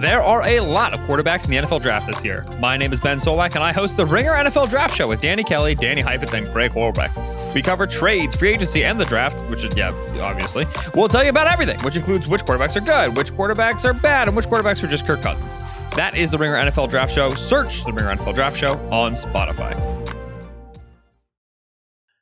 There are a lot of quarterbacks in the NFL draft this year. My name is Ben Solak, and I host the Ringer NFL Draft Show with Danny Kelly, Danny Heifetz, and Greg Horlbeck. We cover trades, free agency, and the draft, which is, yeah, obviously. We'll tell you about everything, which includes which quarterbacks are good, which quarterbacks are bad, and which quarterbacks are just Kirk Cousins. That is the Ringer NFL Draft Show. Search the Ringer NFL Draft Show on Spotify.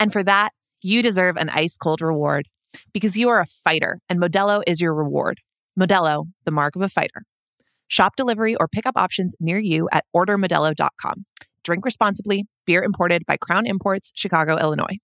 And for that, you deserve an ice cold reward because you are a fighter and Modelo is your reward. Modelo, the mark of a fighter. Shop delivery or pickup options near you at ordermodelo.com. Drink responsibly. Beer imported by Crown Imports, Chicago, Illinois.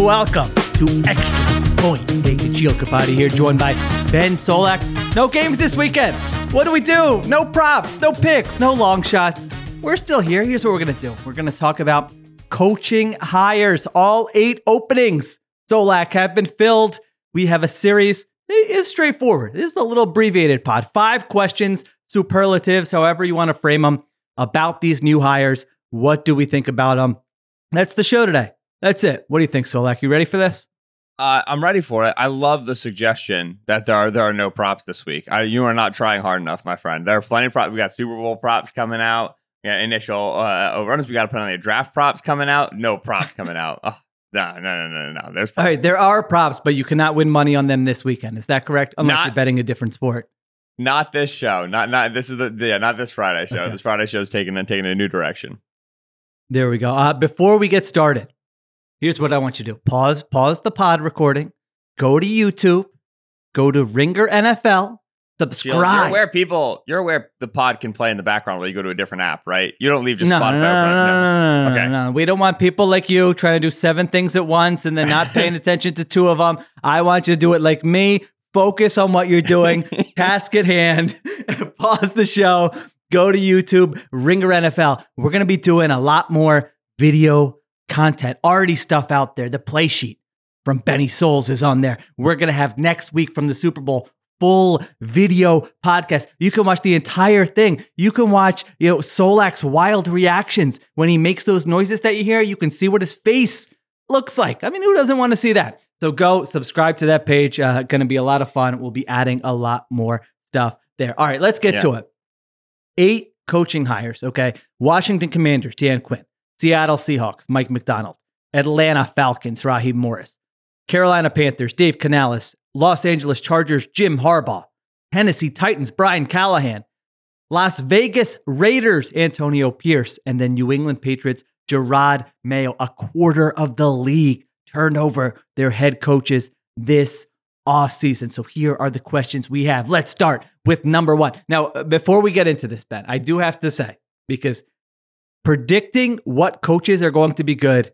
Welcome to Extra Point. David Giocapati here, joined by Ben Solak. No games this weekend. What do we do? No props, no picks, no long shots. We're still here. Here's what we're going to do we're going to talk about coaching hires. All eight openings, Solak, have been filled. We have a series. It is straightforward. This is a little abbreviated pod. Five questions, superlatives, however you want to frame them, about these new hires. What do we think about them? That's the show today. That's it. What do you think, Solak? You ready for this? Uh, I'm ready for it. I love the suggestion that there are there are no props this week. I, you are not trying hard enough, my friend. There are plenty of props. We got Super Bowl props coming out. Yeah, initial uh, overruns. We got to put on the draft props coming out. No props coming out. Oh, no, no, no, no, no. There's props. All right, there are props, but you cannot win money on them this weekend. Is that correct? Unless Not- you're betting a different sport. not this show. Not not this is the yeah. Not this Friday show. Okay. This Friday show is taking taking a new direction. There we go. Uh, before we get started, here's what I want you to do: pause, pause the pod recording, go to YouTube, go to Ringer NFL, Jill, subscribe. You're aware people. You're aware the pod can play in the background while you go to a different app, right? You don't leave just no, Spotify. no, no, no, no, Okay. no. We don't want people like you trying to do seven things at once and then not paying attention to two of them. I want you to do it like me. Focus on what you're doing. Task at hand. Pause the show. Go to YouTube. Ringer NFL. We're going to be doing a lot more video content. Already stuff out there. The play sheet from Benny Souls is on there. We're going to have next week from the Super Bowl full video podcast. You can watch the entire thing. You can watch, you know, Solak's wild reactions when he makes those noises that you hear. You can see what his face looks like. I mean, who doesn't want to see that? So go subscribe to that page. Uh, going to be a lot of fun. We'll be adding a lot more stuff there. All right, let's get Yeah. to it. Eight coaching hires. Okay, Washington Commanders, Dan Quinn. Seattle Seahawks, Mike Macdonald. Atlanta Falcons, Raheem Morris. Carolina Panthers, Dave Canales. Los Angeles Chargers, Jim Harbaugh. Tennessee Titans, Brian Callahan. Las Vegas Raiders, Antonio Pierce. And then New England Patriots, Jerod Mayo. A quarter of the league turned over their head coaches this offseason. So here are the questions we have. Let's start with number one. Now, uh, before we get into this, Ben, I do have to say, because predicting what coaches are going to be good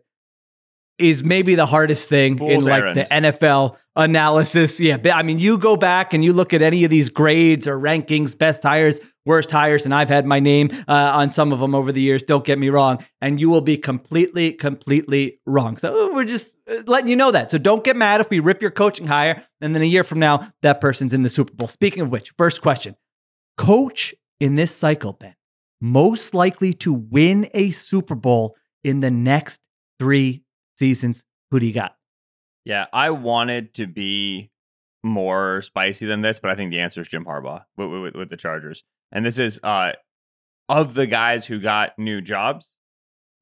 is maybe the hardest thing in like errand. the NFL analysis. Yeah, I mean, you go back and you look at any of these grades or rankings, best hires, worst hires, and I've had my name uh, on some of them over the years. Don't get me wrong, and you will be completely, completely wrong. So we're just uh, letting you know that. So don't get mad if we rip your coaching hire, and then a year from now that person's in the Super Bowl. Speaking of which, first question: Coach in this cycle, Ben, most likely to win a Super Bowl in the next three seasons. Who do you got? Yeah, I wanted to be more spicy than this, but I think the answer is Jim Harbaugh with, with, with the Chargers. And this is uh, of the guys who got new jobs,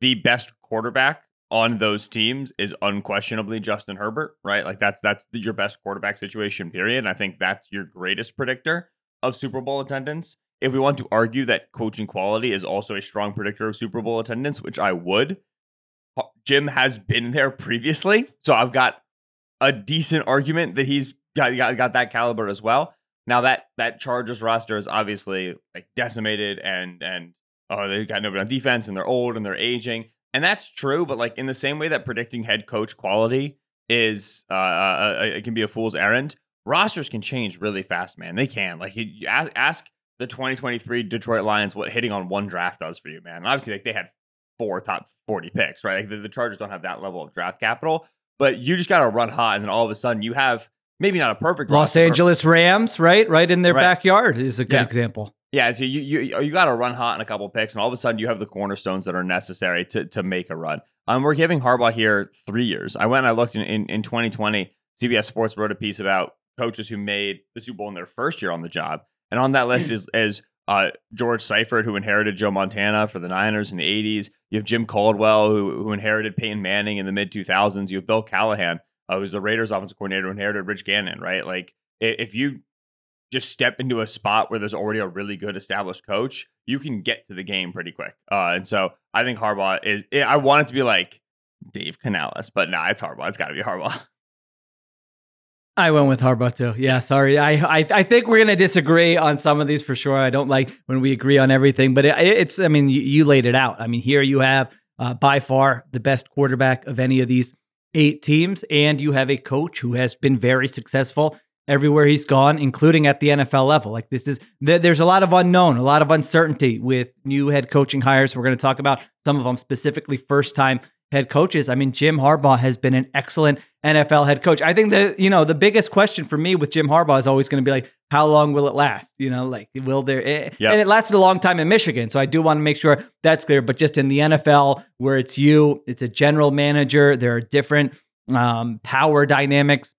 the best quarterback on those teams is unquestionably Justin Herbert, right? Like that's that's your best quarterback situation, period. And I think that's your greatest predictor of Super Bowl attendance. If we want to argue that coaching quality is also a strong predictor of Super Bowl attendance, which I would, Jim has been there previously, so I've got a decent argument that he's got, got got that caliber as well. Now that that Chargers roster is obviously like decimated and and oh, they got nobody on defense and they're old and they're aging. And that's true, but like in the same way that predicting head coach quality is uh, uh, uh it can be a fool's errand. Rosters can change really fast, man. They can. Like you ask, ask the 2023 Detroit Lions what hitting on one draft does for you, man. And obviously, like they had four top 40 picks, right? Like the, the Chargers don't have that level of draft capital, but you just got to run hot, and then all of a sudden you have maybe not a perfect Los Angeles Rams, right? Right in their Right. backyard is a good Yeah. example. Yeah, so you you you got to run hot in a couple picks, and all of a sudden you have the cornerstones that are necessary to to make a run. Um, we're giving Harbaugh here three years. I went and I looked in, in in 2020. CBS Sports wrote a piece about coaches who made the Super Bowl in their first year on the job, and on that list is is uh, George Seifert, who inherited Joe Montana for the Niners in the 80s. You have Jim Caldwell, who who inherited Peyton Manning in the mid 2000s. You have Bill Callahan, uh, who's the Raiders offensive coordinator, who inherited Rich Gannon. Right, like if you just step into a spot where there's already a really good established coach, you can get to the game pretty quick. Uh, and so I think Harbaugh is. I want it to be like Dave Canales, but nah, it's Harbaugh. It's got to be Harbaugh. I went with Harbaugh too. Yeah, sorry. I I, I think we're gonna disagree on some of these for sure. I don't like when we agree on everything, but it, it's. I mean, you, you laid it out. I mean, here you have uh, by far the best quarterback of any of these eight teams, and you have a coach who has been very successful everywhere he's gone, including at the NFL level. Like this is th- there's a lot of unknown, a lot of uncertainty with new head coaching hires. We're going to talk about some of them specifically first time head coaches. I mean, Jim Harbaugh has been an excellent NFL head coach. I think that, you know, the biggest question for me with Jim Harbaugh is always going to be like, how long will it last? You know, like, will there, eh, Yep. and it lasted a long time in Michigan. So I do want to make sure that's clear. But just in the NFL, where it's you, it's a general manager, there are different um, power dynamics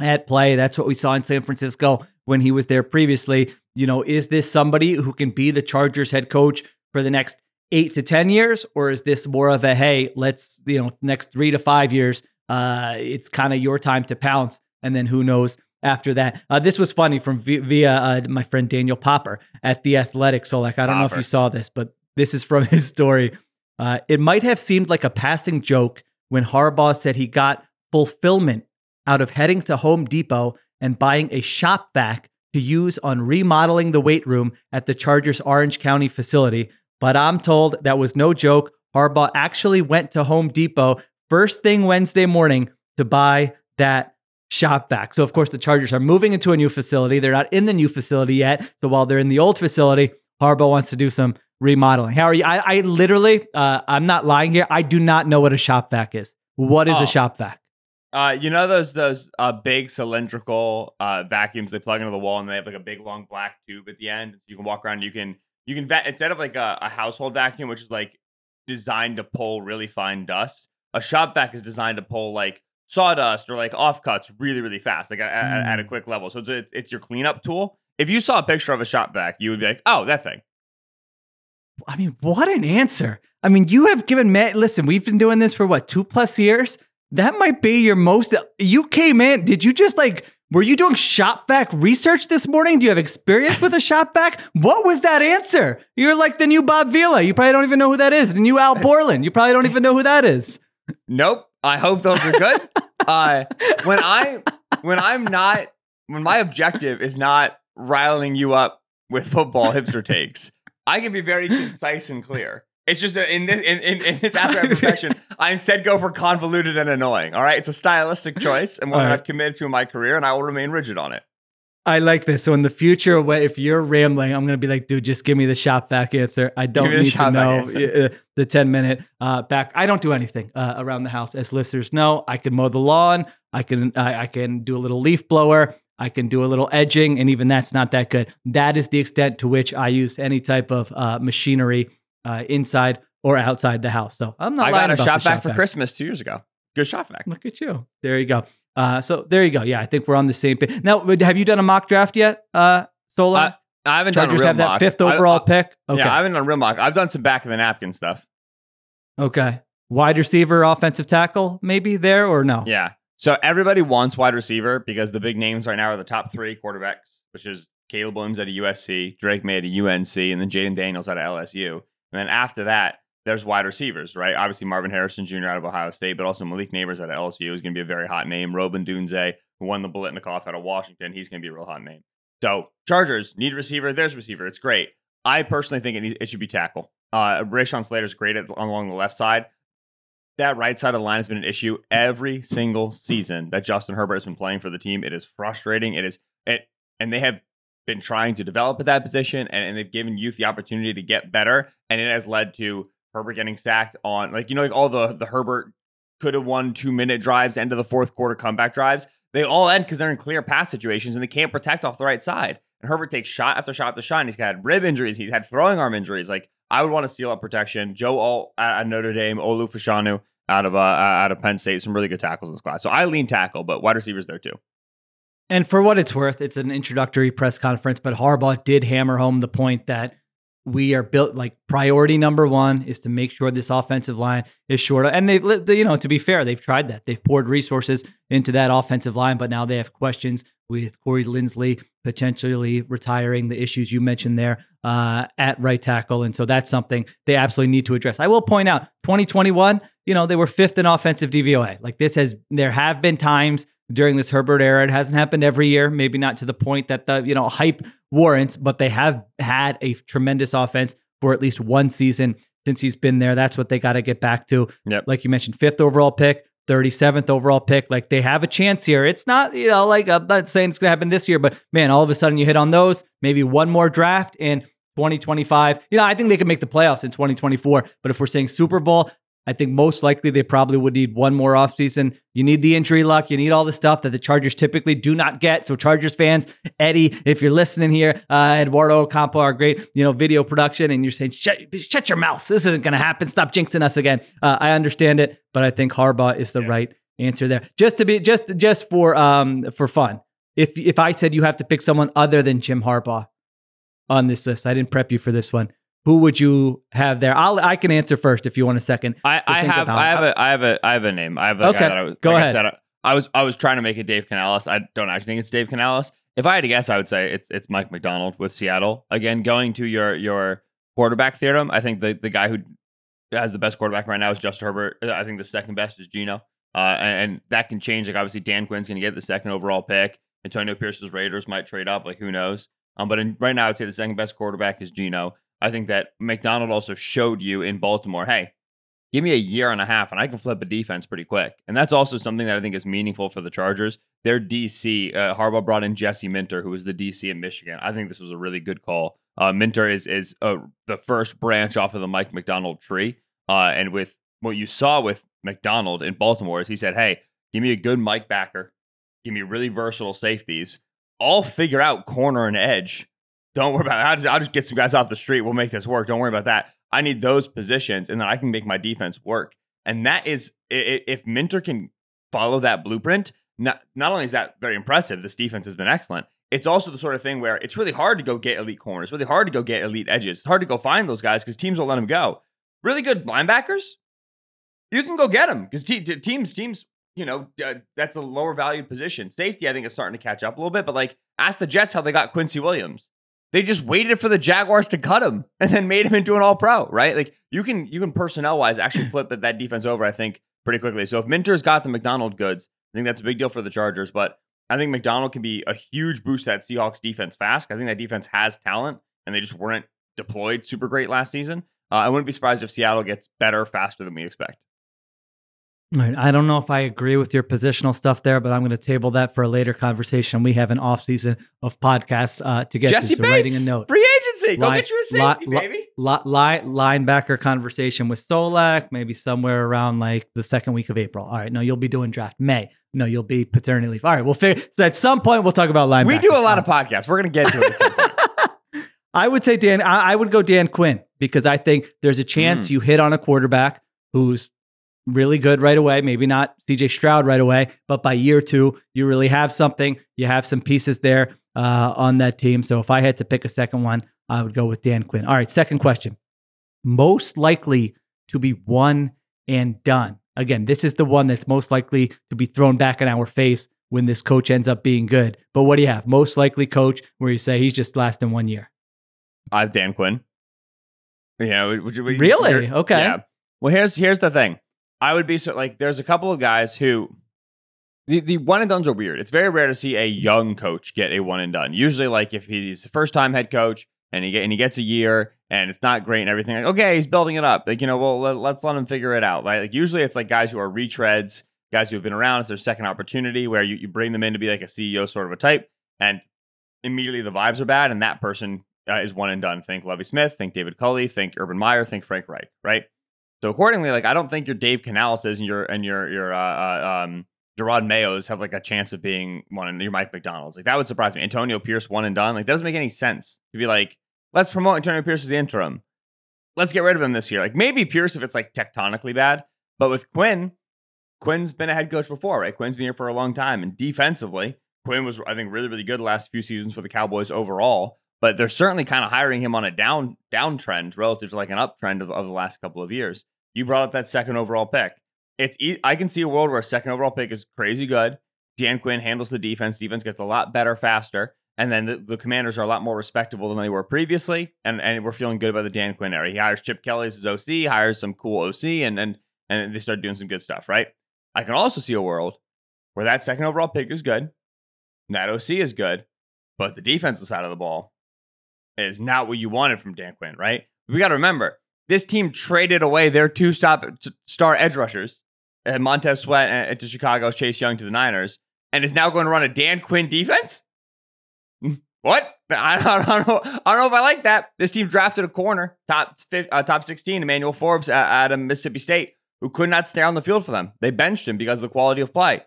at play. That's what we saw in San Francisco when he was there previously. You know, is this somebody who can be the Chargers head coach for the next eight to 10 years? Or is this more of a, hey, let's, you know, next three to five years, uh, it's kind of your time to pounce. And then who knows after that? Uh, this was funny from vi- via uh, my friend Daniel Popper at The Athletic. So, like, I don't know if you saw this, but this is from his story. Uh, it might have seemed like a passing joke when Harbaugh said he got fulfillment out of heading to Home Depot and buying a shop vac to use on remodeling the weight room at the Chargers Orange County facility. But I'm told that was no joke. Harbaugh actually went to Home Depot first thing Wednesday morning to buy that shop vac. So, of course, the Chargers are moving into a new facility. They're not in the new facility yet. So, while they're in the old facility, Harbaugh wants to do some remodeling. How are you? I, I literally, uh, I'm not lying here. I do not know what a shop vac is. What is Oh. a shop vac? Uh, you know those those uh, big cylindrical uh, vacuums they plug into the wall and they have like a big long black tube at the end. You can walk around. You can you can va- instead of like a, a household vacuum, which is like designed to pull really fine dust. A shop vac is designed to pull like sawdust or like offcuts really really fast, like at, at, at a Mm. quick level. So it's a, it's your cleanup tool. If you saw a picture of a shop vac, you would be like, oh, that thing. I mean, what an answer. I mean, you have given me, listen, we've been doing this for what, two plus years? That might be your most, you came in, did you just like, were you doing shop vac research this morning? Do you have experience with a shop vac? What was that answer? You're like the new Bob Vila. You probably don't even know who that is. The new Al Borland. You probably don't even know who that is. Nope. I hope those are good. uh, when I when I'm not when my objective is not riling you up with football hipster takes, I can be very concise and clear. It's just that in this in, in, in this aspect of profession, I instead go for convoluted and annoying. All right, it's a stylistic choice and one that I've committed to in my career, and I will remain rigid on it. I like this. So in the future, if you're rambling, I'm gonna be like, dude, just give me the shop vac answer. I don't need to know the 10 minute uh, back. I don't do anything uh, around the house, as listeners know. I can mow the lawn. I can I, I can do a little leaf blower. I can do a little edging, and even that's not that good. That is the extent to which I use any type of uh, machinery uh, inside or outside the house. So I'm not. I lying got a shop the vac for vac. Christmas two years ago. Good shop vac. Look at you. There you go. Uh, so there you go. Yeah, I think we're on the same page. Now, have you done a mock draft yet, uh, Sola? I, I haven't done a Chargers real have that mock. fifth I- overall I- pick. Okay. Yeah, I haven't done a real mock. I've done some back of the napkin stuff. okay. Wide receiver, offensive tackle, maybe there or no? Yeah. So everybody wants wide receiver because the big names right now are the top three quarterbacks, which is Caleb Williams at a USC, Drake Maye at a UNC, and then Jayden Daniels at a LSU. And then after that, there's wide receivers, right? Obviously Marvin Harrison Jr. out of Ohio State, but also Malik Nabers out of LSU is going to be a very hot name. Rome Odunze, who won the Biletnikoff out of Washington, he's going to be a real hot name. So Chargers need receiver. There's receiver. It's great. I personally think it, need, it should be tackle. Uh, Rashawn Slater's great at, along the left side. That right side of the line has been an issue every single season that Justin Herbert has been playing for the team. It is frustrating. It is it, and they have been trying to develop at that position, and, and they've given youth the opportunity to get better, and it has led to Herbert getting sacked on like you know like all the the Herbert could have won two minute drives, end of the fourth quarter comeback drives. They all end because they're in clear pass situations and they can't protect off the right side. And Herbert takes shot after shot after shot. And he's had rib injuries. He's had throwing arm injuries. Like I would want to steal up protection. Joe Alt at Notre Dame, Olu Fashanu out of uh, out of Penn State, some really good tackles in this class. So I lean tackle, but wide receivers there too. And for what it's worth, it's an introductory press conference, but Harbaugh did hammer home the point that we are built like priority number one is to make sure this offensive line is short. And they, you know, to be fair, they've tried that. They've poured resources into that offensive line, but now they have questions with Corey Linsley potentially retiring, the issues you mentioned there uh, at right tackle. And so that's something they absolutely need to address. I will point out 2021, you know, they were fifth in offensive DVOA. Like this has, there have been times during this Herbert era. It hasn't happened every year, maybe not to the point that the, you know, hype warrants, but they have had a tremendous offense for at least one season since he's been there. That's what they got to get back to. Yep. Like you mentioned, fifth overall pick, 37th overall pick. Like they have a chance here. It's not, you know, like I'm not saying it's going to happen this year, but man, all of a sudden you hit on those, maybe one more draft in 2025. You know, I think they could make the playoffs in 2024, but if we're saying Super Bowl, I think most likely they probably would need one more offseason. You need the injury luck. You need all the stuff that the Chargers typically do not get. So, Chargers fans, Eddie, if you're listening here, uh, Eduardo Ocampo, our great you know video production, and you're saying shut, shut your mouth. This isn't going to happen. Stop jinxing us again. Uh, I understand it, but I think Harbaugh is the yeah. right answer there. Just to be just just for um for fun. If if I said you have to pick someone other than Jim Harbaugh on this list, I didn't prep you for this one who would you have there? I'll I can answer first if you want a second. I, I have I have a I have a I have a name. I have a okay. guy that I was, Go like ahead. I, said, I, was I was trying to make it Dave Canales. I don't actually think it's Dave Canales. If I had to guess, I would say it's it's Mike Macdonald with Seattle. Again, going to your your quarterback theorem, I think the the guy who has the best quarterback right now is Justin Herbert. I think the second best is Geno. Uh, and, and, that can change. Like obviously, Dan Quinn's going to get the second overall pick. Antonio Pierce's Raiders might trade up. Like who knows? Um, but in, right now, I'd say the second best quarterback is Geno. I think that Macdonald also showed you in Baltimore, hey, give me a year and a half and I can flip a defense pretty quick. And that's also something that I think is meaningful for the Chargers. Their DC, uh, Harbaugh brought in Jesse Minter, who was the DC in Michigan. I think this was a really good call. Uh, Minter is is uh, the first branch off of the Mike Macdonald tree. Uh, and with what you saw with Macdonald in Baltimore is he said, hey, give me a good Mike backer, give me really versatile safeties. I'll figure out corner and edge don't worry about it. I'll just, I'll just get some guys off the street. We'll make this work. Don't worry about that. I need those positions, and then I can make my defense work. And that is, if Minter can follow that blueprint, not not only is that very impressive, this defense has been excellent. It's also the sort of thing where it's really hard to go get elite corners, really hard to go get elite edges. It's hard to go find those guys because teams will let them go. Really good linebackers, you can go get them because te- teams teams you know, uh, that's a lower valued position. Safety, I think, is starting to catch up a little bit. But like, ask the Jets how they got Quincy Williams. They just waited for the Jaguars to cut him and then made him into an all pro, right? Like you can you can personnel wise actually flip that defense over, I think, pretty quickly. So if Minter's got the Macdonald goods, I think that's a big deal for the Chargers. But I think Macdonald can be a huge boost to that Seahawks defense fast. I think that defense has talent and they just weren't deployed super great last season. Uh, I wouldn't be surprised if Seattle gets better faster than we expect. Right. I don't know if I agree with your positional stuff there, but I'm going to table that for a later conversation. We have an off season of podcasts uh, to get Jesse to. So Bates, writing a note. Free agency. Go get you a safety, li- baby. Li- li- linebacker conversation with Solak, maybe somewhere around like the second week of April. All right. No, you'll be doing draft May. No, you'll be paternity leave. All right. We'll figure. So at some point, we'll talk about linebacker. We do a lot of podcasts. We're going to get to it. I would say Dan. I, I, would go Dan Quinn because I think there's a chance mm. you hit on a quarterback who's really good right away. Maybe not CJ Stroud right away, but by year two, you really have something. You have some pieces there uh, on that team. So if I had to pick a second one, I would go with Dan Quinn. All right, second question. Most likely to be one and done. Again, this is the one that's most likely to be thrown back in our face when this coach ends up being good. But what do you have? Most likely coach where you say he's just lasting one year. I have Dan Quinn. Yeah, really? Okay. Yeah. Well, here's here's the thing. I would be so like there's a couple of guys who the, the one and dones are weird. It's very rare to see a young coach get a one and done. Usually, like if he's first time head coach, and he get and he gets a year and it's not great and everything. Like, okay, he's building it up. Like, you know, well, let, us let him figure it out. Right? Like usually it's like guys who are retreads, guys who have been around. It's their second opportunity where you, you bring them in to be like a CEO sort of a type, and immediately the vibes are bad, and that person uh, is one and done. Think Lovie Smith, think David Culley, think Urban Meyer, think Frank Reich, right? So accordingly, like I don't think your Dave Canales and your and your your uh, uh, um Jerod Mayos have like a chance of being one and your Mike Macdonald's. Like that would surprise me. Antonio Pierce one and done. Like doesn't make any sense to be like, let's promote Antonio Pierce as the interim. Let's get rid of him this year. Like maybe Pierce if it's like tectonically bad, but with Quinn, Quinn's been a head coach before, right? Quinn's been here for a long time, and defensively, Quinn was I think really really good the last few seasons for the Cowboys overall. But they're certainly kind of hiring him on a down downtrend relative to like an uptrend of, of the last couple of years. You brought up that second overall pick. It's I can see a world where a second overall pick is crazy good. Dan Quinn handles the defense. Defense gets a lot better faster. And then the, the commanders are a lot more respectable than they were previously. And and we're feeling good about the Dan Quinn era. He hires Chip Kelly as his OC, hires some cool OC, and and and they start doing some good stuff, right? I can also see a world where that second overall pick is good, that OC is good, but the defensive side of the ball is not what you wanted from Dan Quinn, right? We got to remember this team traded away their two stop star edge rushers, uh, Montez Sweat uh, to Chicago, Chase Young to the Niners, and is now going to run a Dan Quinn defense. What? I don't, know. I don't know if I like that. This team drafted a corner, top uh, top 16, Emmanuel Forbes at, at Mississippi State, who could not stay on the field for them. They benched him because of the quality of play.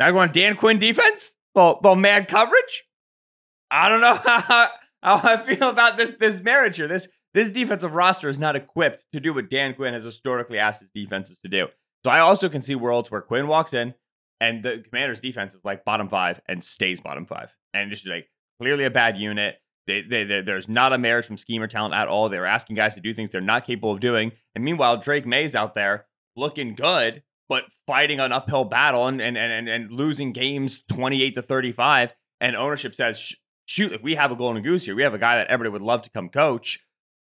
Now going Dan Quinn defense? Well, well, mad coverage? I don't know how, I feel about this this marriage here. This this defensive roster is not equipped to do what Dan Quinn has historically asked his defenses to do. So I also can see worlds where Quinn walks in and the commander's defense is like bottom five and stays bottom five. And just like clearly a bad unit. They, they, they, there's not a marriage from scheme or talent at all. They're asking guys to do things they're not capable of doing. And meanwhile, Drake Maye's out there looking good, but fighting an uphill battle and, and, and, and losing games 28 to 35. And ownership says, shoot, like we have a golden goose here. We have a guy that everybody would love to come coach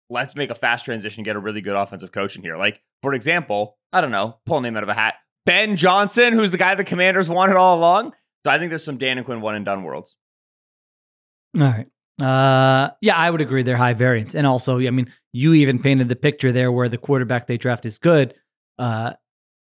let's make a fast transition, get a really good offensive coach in here. Like, for example, I don't know, pull a name out of a hat. Ben Johnson, who's the guy the commanders wanted all along. So I think there's some Dan and Quinn one and done worlds. All right. Uh, yeah, I would agree. They're high variance. And also, I mean, you even painted the picture there where the quarterback they draft is good. Uh,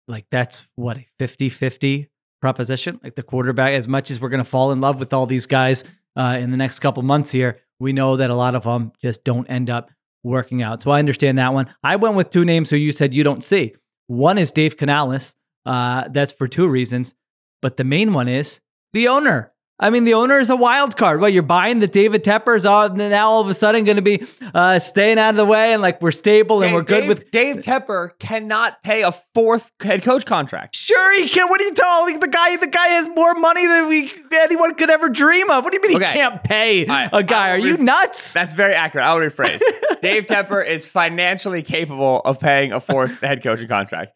like that's what a 50 50 proposition. Like the quarterback, as much as we're going to fall in love with all these guys uh, in the next couple months here, we know that a lot of them just don't end up working out. So I understand that one. I went with two names who you said you don't see. One is Dave Canales. Uh, that's for two reasons. But the main one is the owner. I mean, the owner is a wild card. What you're buying the David Teppers are now all of a sudden going to be uh, staying out of the way and like we're stable and we're good Dave, with Dave Tepper cannot pay a fourth head coach contract. Sure, he can. What are you telling the guy? The guy has more money than we anyone could ever dream of. What do you mean okay. he can't pay a guy? Are you nuts? That's very accurate. I'll rephrase. Dave Tepper is financially capable of paying a fourth head coaching contract.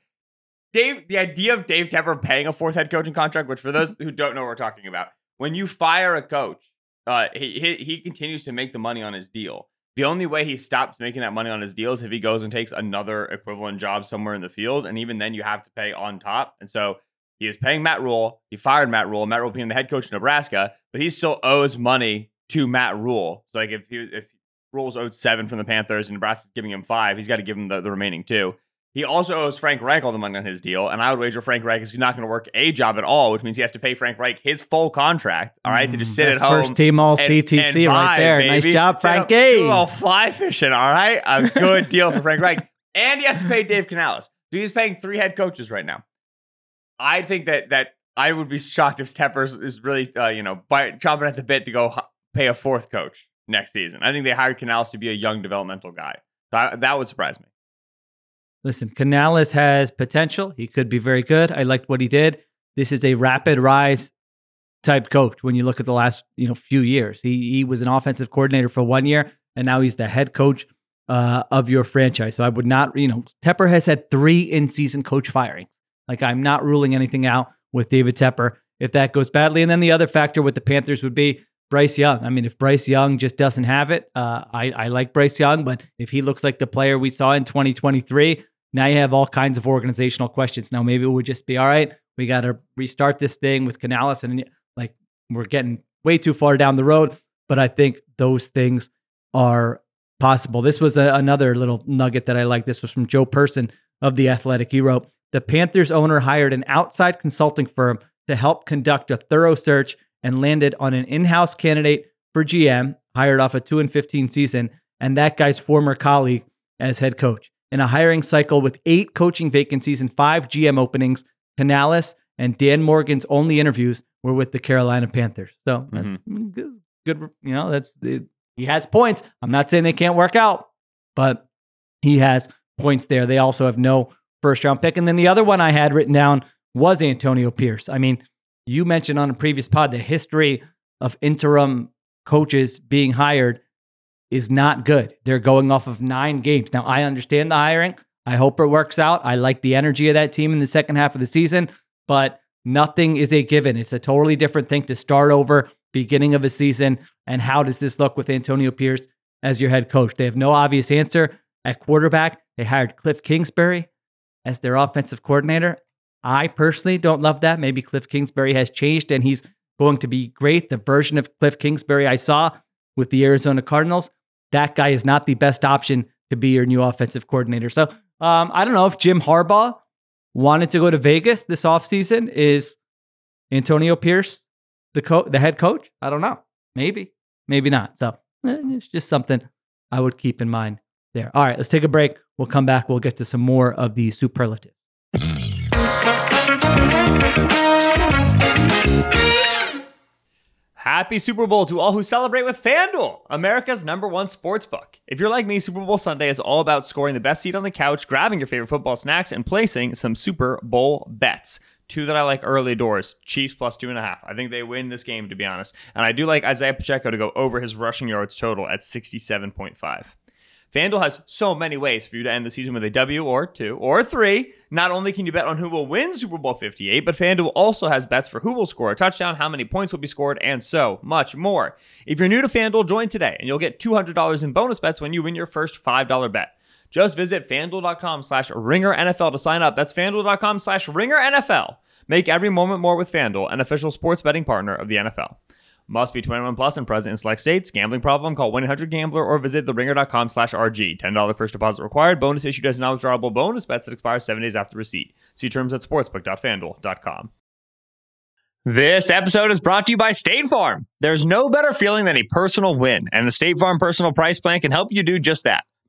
Dave, the idea of Dave Tepper paying a fourth head coaching contract, which for those who don't know what we're talking about when you fire a coach, uh, he, he he continues to make the money on his deal. The only way he stops making that money on his deal is if he goes and takes another equivalent job somewhere in the field, and even then you have to pay on top. And so he is paying Matt Rhule. He fired Matt Rhule. Matt Rhule being the head coach in Nebraska, but he still owes money to Matt Rhule. So like if he if Rhule's owed seven from the Panthers and Nebraska's giving him five, he's got to give him the, the remaining two. He also owes Frank Reich all the money on his deal, and I would wager Frank Reich is not going to work a job at all, which means he has to pay Frank Reich his full contract. All right, mm, to just sit at home. First team all and, CTC and right there. Baby. Nice job, Frankie. A little fly fishing. All right, a good deal for Frank Reich, and he has to pay Dave Canales. So he's paying three head coaches right now. I think that that I would be shocked if Steppers is really uh, you know by, chomping at the bit to go pay a fourth coach next season. I think they hired Canales to be a young developmental guy. So I, that would surprise me. Listen, Canales has potential. He could be very good. I liked what he did. This is a rapid rise type coach when you look at the last you know few years. He he was an offensive coordinator for one year, and now he's the head coach uh, of your franchise. So I would not, you know, Tepper has had three in season coach firings. Like I'm not ruling anything out with David Tepper if that goes badly. And then the other factor with the Panthers would be Bryce Young. I mean, if Bryce Young just doesn't have it, uh, I, I like Bryce Young, but if he looks like the player we saw in 2023, now you have all kinds of organizational questions. Now maybe it would just be all right. We got to restart this thing with Canales, and like we're getting way too far down the road. But I think those things are possible. This was a, another little nugget that I like. This was from Joe Person of The Athletic. He wrote The Panthers owner hired an outside consulting firm to help conduct a thorough search and landed on an in house candidate for GM, hired off a 2 and 15 season, and that guy's former colleague as head coach. In a hiring cycle with eight coaching vacancies and five GM openings, Canales and Dan Morgan's only interviews were with the Carolina Panthers. So that's Mm-hmm. good, good. You know, that's it, he has points. I'm not saying they can't work out, but he has points there. They also have no first round pick. And then the other one I had written down was Antonio Pierce. I mean, you mentioned on a previous pod the history of interim coaches being hired is not good. They're going off of nine games. Now, I understand the hiring. I hope it works out. I like the energy of that team in the second half of the season, but nothing is a given. It's a totally different thing to start over beginning of a season. And how does this look with Antonio Pierce as your head coach? They have no obvious answer at quarterback. They hired Cliff Kingsbury as their offensive coordinator. I personally don't love that. Maybe Cliff Kingsbury has changed and he's going to be great. The version of Cliff Kingsbury I saw with the Arizona Cardinals, that guy is not the best option to be your new offensive coordinator. So um, I don't know if Jim Harbaugh wanted to go to Vegas this offseason. Is Antonio Pierce the co- the head coach? I don't know. Maybe, maybe not. So eh, it's just something I would keep in mind there. All right, let's take a break. We'll come back. We'll get to some more of the superlative. Happy Super Bowl to all who celebrate with FanDuel, America's number one sports book. If you're like me, Super Bowl Sunday is all about scoring the best seat on the couch, grabbing your favorite football snacks, and placing some Super Bowl bets. Two that I like early doors Chiefs plus two and a half. I think they win this game, to be honest. And I do like Isaiah Pacheco to go over his rushing yards total at 67.5. FanDuel has so many ways for you to end the season with a W or two or three. Not only can you bet on who will win Super Bowl 58, but FanDuel also has bets for who will score a touchdown, how many points will be scored, and so much more. If you're new to FanDuel, join today and you'll get $200 in bonus bets when you win your first $5 bet. Just visit fanduel.com slash ringer NFL to sign up. That's fanduel.com slash ringer NFL. Make every moment more with FanDuel, an official sports betting partner of the NFL. Must be 21 plus and present in select states. Gambling problem? Call 1-800-GAMBLER or visit theringer.com slash RG. $10 first deposit required. Bonus issued as non-withdrawable bonus bets that expire seven days after receipt. See terms at sportsbook.fanduel.com. This episode is brought to you by State Farm. There's no better feeling than a personal win, and the State Farm Personal Price Plan can help you do just that.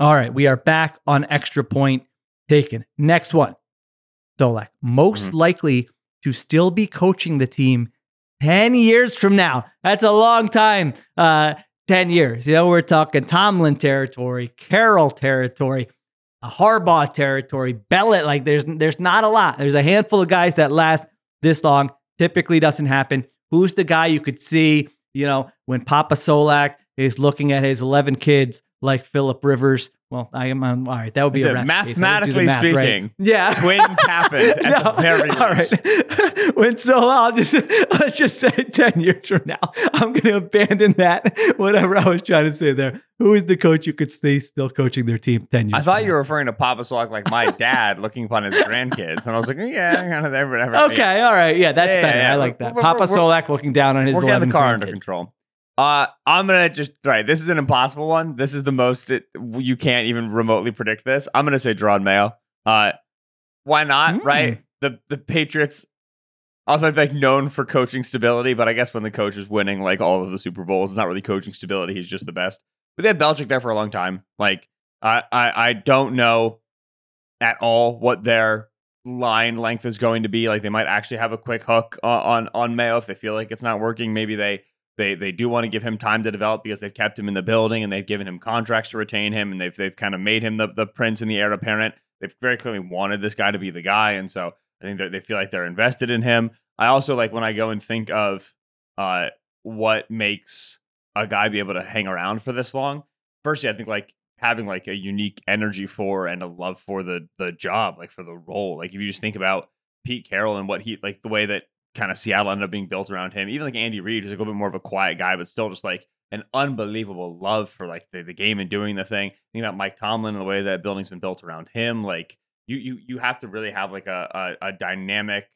All right, we are back on extra point taken. Next one. Solak, most likely to still be coaching the team 10 years from now. That's a long time. Uh, 10 years. You know, we're talking Tomlin territory, Carroll territory, Harbaugh territory, Bellet. Like there's there's not a lot. There's a handful of guys that last this long. Typically doesn't happen. Who's the guy you could see, you know, when Papa Solak is looking at his 11 kids like Philip Rivers? Well, I am um, all right. That would be Is a mathematically math, right? speaking, Yeah. Twins happened at the very all right. when so I'll just let's just say ten years from now, I'm going to abandon that. Whatever I was trying to say there. Who is the coach you could stay still coaching their team ten years? I thought you were referring to Papa Solak like my dad looking upon his grandkids. And I was like, yeah, kind of there, whatever. Okay, all right, yeah, that's Yeah, better. yeah, I like that. we're- Papa we're- Solak looking down on his We're getting the car under control. Uh, I'm gonna just right. This is an impossible one. This is the most it, you can't even remotely predict this. I'm gonna say Jerod Mayo. Uh, why not? Mm. Right. The the Patriots also like known for coaching stability, but I guess when the coach is winning like all of the Super Bowls, it's not really coaching stability. He's just the best. But they had Belichick there for a long time. Like I, I, I don't know at all what their line length is going to be. Like they might actually have a quick hook on on, on Mayo if they feel like it's not working. Maybe they they they do want to give him time to develop because they've kept him in the building and they've given him contracts to retain him and they've they've kind of made him the, the prince and the heir apparent. They've very clearly wanted this guy to be the guy, and so I think that they feel like they're invested in him. I also like when I go and think of uh, what makes a guy be able to hang around for this long. Firstly, I think like having like a unique energy for and a love for the the job, like for the role. Like if you just think about Pete Carroll and what he like the way that kind of Seattle ended up being built around him. Even like Andy Reid, who's like a little bit more of a quiet guy, but still just like an unbelievable love for like the, the game and doing the thing. Think about Mike Tomlin and the way that building's been built around him. Like you you you have to really have like a a, a dynamic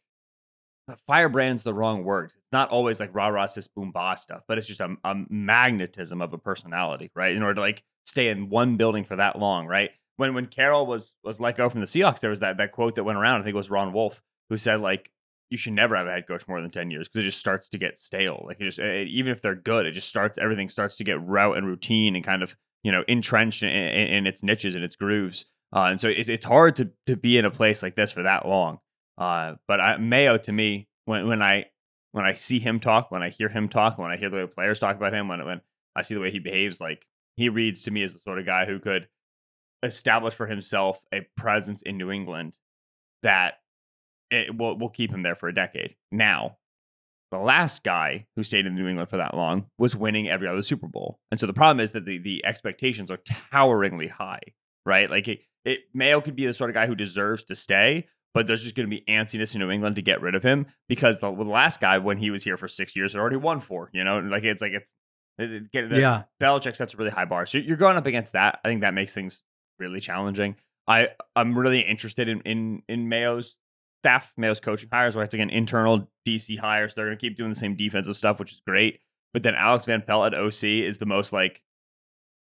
firebrand's the wrong words. It's not always like rah rah sis boom bah stuff, but it's just a, a magnetism of a personality, right? In order to like stay in one building for that long, right? When when Carroll was was let go from the Seahawks, there was that that quote that went around. I think it was Ron Wolf who said like you should never have a head coach more than 10 years because it just starts to get stale. Like it just, it, even if they're good, it just starts, everything starts to get route and routine and kind of, you know, entrenched in, in, in its niches and its grooves. Uh, and so it, it's hard to, to be in a place like this for that long. Uh, but I, Mayo to me, when, when I, when I see him talk, when I hear him talk, when I hear the way players talk about him, when, when I see the way he behaves, like he reads to me as the sort of guy who could establish for himself a presence in New England that it will will keep him there for a decade. Now, the last guy who stayed in New England for that long was winning every other Super Bowl, and so the problem is that the the expectations are toweringly high, right? Like it, it Mayo could be the sort of guy who deserves to stay, but there's just going to be antsiness in New England to get rid of him because the, the last guy when he was here for six years had already won four. You know, like it's like it's. It, it, yeah, Belichick sets a really high bar, so you're going up against that. I think that makes things really challenging. I I'm really interested in in in Mayo's staff, Mayo's coaching hires, where it's again internal DC hires. They're going to keep doing the same defensive stuff, which is great. But then Alex Van Pelt at OC is the most like,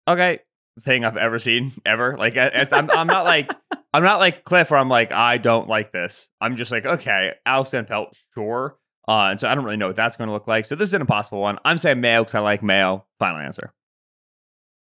okay, thing I've ever seen ever. Like, I'm, I'm not like, I'm not like Cliff, where I'm like, I don't like this. I'm just like, okay, Alex Van Pelt, sure. Uh, and so I don't really know what that's going to look like. So this is an impossible one. I'm saying Mayo because I like Mayo. Final answer.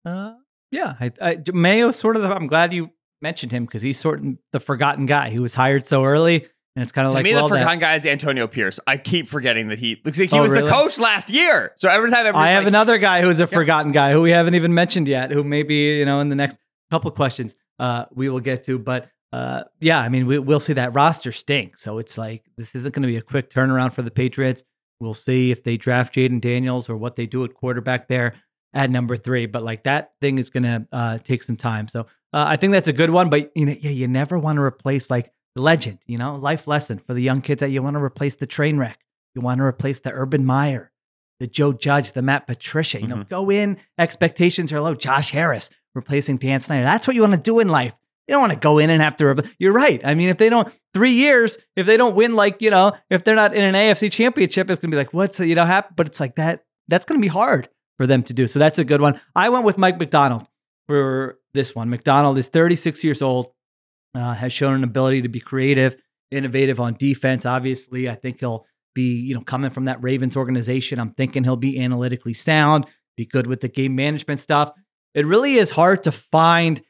Uh, yeah, I, I, Mayo sort of. The, I'm glad you mentioned him because he's sort of the forgotten guy. He was hired so early. And it's kind of like me, well, the forgotten that, guy is Antonio Pierce. I keep forgetting that he looks like he Oh, was really? the coach last year. So every time I have like, another guy who's a forgotten guy who we haven't even mentioned yet, who maybe you know in the next couple questions uh, we will get to. But uh, yeah, I mean we, we'll see that roster stink. So it's like this isn't going to be a quick turnaround for the Patriots. We'll see if they draft Jayden Daniels or what they do at quarterback there at number three. But like that thing is going to uh, take some time. So uh, I think that's a good one. But you know, yeah, you never want to replace like the legend. You know, life lesson for the young kids that you want to replace the train wreck. You want to replace the Urban Meyer, the Joe Judge, the Matt Patricia. You know, go in expectations are low. Josh Harris replacing Dan Snyder. That's what you want to do in life. You don't want to go in and have to. Re- You're right. I mean, if they don't three years, if they don't win, like you know, if they're not in an AFC Championship, it's gonna be like what's you know happen. But it's like that. That's gonna be hard for them to do. So that's a good one. I went with Mike Macdonald for this one. Macdonald is 36 years old, uh, has shown an ability to be creative, innovative on defense. Obviously, I think he'll be, you know, coming from that Ravens organization. I'm thinking he'll be analytically sound, be good with the game management stuff. It really is hard to find.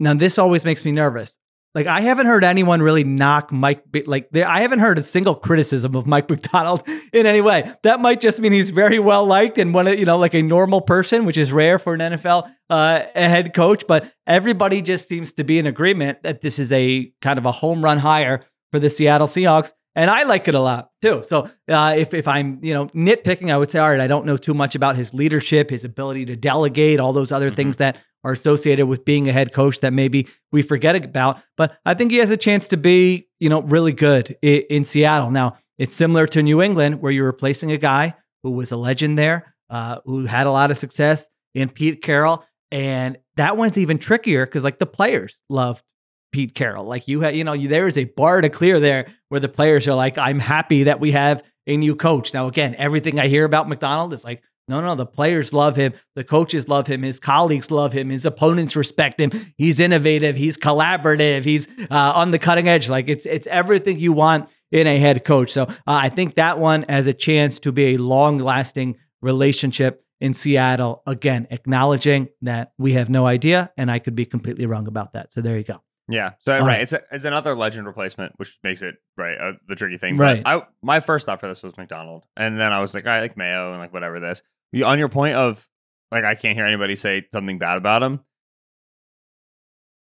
Now, this always makes me nervous. Like I haven't heard anyone really knock Mike. Like I haven't heard a single criticism of Mike Macdonald in any way. That might just mean he's very well liked and one, of- you know, like a normal person, which is rare for an NFL uh, head coach. But everybody just seems to be in agreement that this is a kind of a home run hire for the Seattle Seahawks, and I like it a lot too. So uh, if if I'm you know nitpicking, I would say, all right, I don't know too much about his leadership, his ability to delegate, all those other things that are associated with being a head coach that maybe we forget about. But I think he has a chance to be, you know, really good in, in Seattle. Now, it's similar to New England, where you're replacing a guy who was a legend there, uh, who had a lot of success in Pete Carroll. And that one's even trickier because, like, the players loved Pete Carroll. Like, you had, you know, you, there is a bar to clear there where the players are like, I'm happy that we have a new coach. Now, again, everything I hear about Macdonald is like, no, no, the players love him. The coaches love him. His colleagues love him. His opponents respect him. He's innovative. He's collaborative. He's uh, on the cutting edge. Like it's it's everything you want in a head coach. So uh, I think that one has a chance to be a long lasting relationship in Seattle. Again, acknowledging that we have no idea, and I could be completely wrong about that. So there you go. Yeah. So right. it's a, it's another legend replacement, which makes it right uh, the tricky thing. Right. But I my first thought for this was Macdonald, and then I was like, all right, like Mayo and like whatever this. You, on your point of like, I can't hear anybody say something bad about him.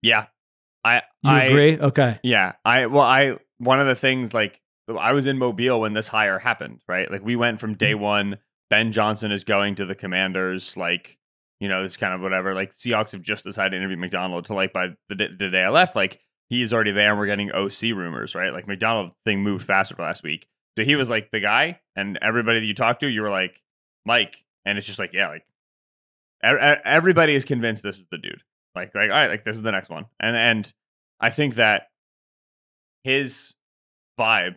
Yeah, I You I agree? Okay. Yeah, I well, I one of the things like I was in Mobile when this hire happened, right? Like we went from day mm-hmm. one. Ben Johnson is going to the Commanders, like you know, this kind of whatever. Like Seahawks have just decided to interview Macdonald to like by the, d- the day I left, like he's already there, and we're getting OC rumors, right? Like Macdonald thing moved faster last week, so he was like the guy, and everybody that you talked to, you were like Mike, and it's just like yeah, like everybody is convinced this is the dude. Like like all right, like this is the next one, and and I think that his vibe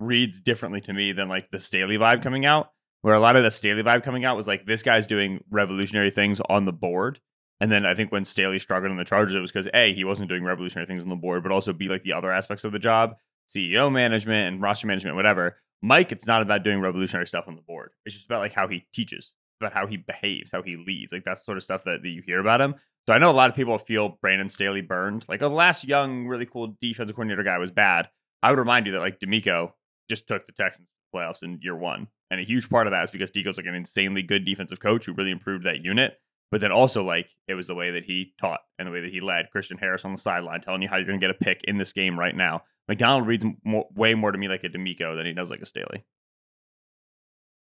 reads differently to me than like the Staley vibe coming out, where a lot of the Staley vibe coming out was like this guy's doing revolutionary things on the board. And then I think when Staley struggled in the Chargers, it was because A, he wasn't doing revolutionary things on the board, but also B, like the other aspects of the job, CEO management and roster management, whatever. Mike, it's not about doing revolutionary stuff on the board. It's just about like how he teaches, about how he behaves, how he leads. Like that's sort of stuff that, that you hear about him. So I know a lot of people feel Brandon Staley burned. Like, oh, the last young, really cool defensive coordinator guy was bad. I would remind you that like DeMeco just took the Texans playoffs in year one, and a huge part of that is because DeMeco's like an insanely good defensive coach who really improved that unit. But then also like it was the way that he taught and the way that he led. Christian Harris on the sideline telling you how you're going to get a pick in this game right now. Macdonald reads more, way more to me like a DeMeco than he does like a Staley.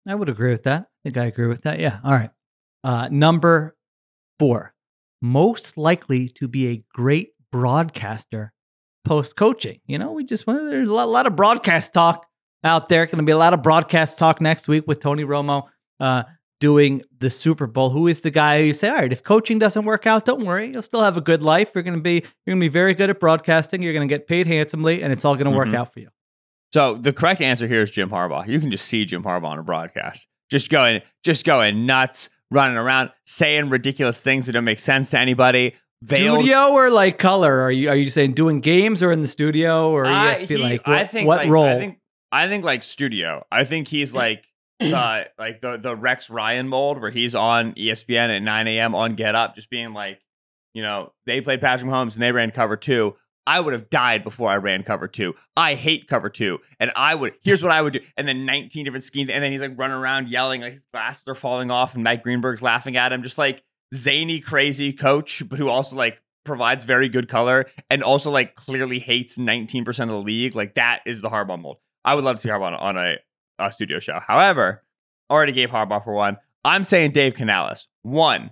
I would agree with that. I think I agree with that. Yeah. All right. Uh, number four, most likely to be a great broadcaster post coaching. You know, we just well, there's a lot, lot of broadcast talk out there. Going to be a lot of broadcast talk next week with Tony Romo uh, doing the Super Bowl. Who is the guy who you say, all right, if coaching doesn't work out, don't worry, you'll still have a good life. You're going to be you're to be very good at broadcasting. You're going to get paid handsomely, and it's all going to work mm-hmm. out for you. So the correct answer here is Jim Harbaugh. You can just see Jim Harbaugh on a broadcast, just going, just going nuts, running around, saying ridiculous things that don't make sense to anybody. Veiled Studio or like color? Are you are you saying doing games or in the studio or I- ESP? he- like what, I think what like, role? I think I think like studio. I think he's like uh, like the the Rex Ryan mold where he's on ESPN at 9 a.m. on Get Up, just being like, you know, they played Patrick Mahomes and they ran cover two. I would have died before I ran cover two. I hate cover two. And I would, here's what I would do. And then 19 different schemes. And then he's like running around yelling, like his glasses are falling off. And Mike Greenberg's laughing at him. Just like zany, crazy coach, but who also like provides very good color and also like clearly hates 19% of the league. Like that is the Harbaugh mold. I would love to see Harbaugh on, on a, a studio show. However, already gave Harbaugh for one. I'm saying Dave Canales. One,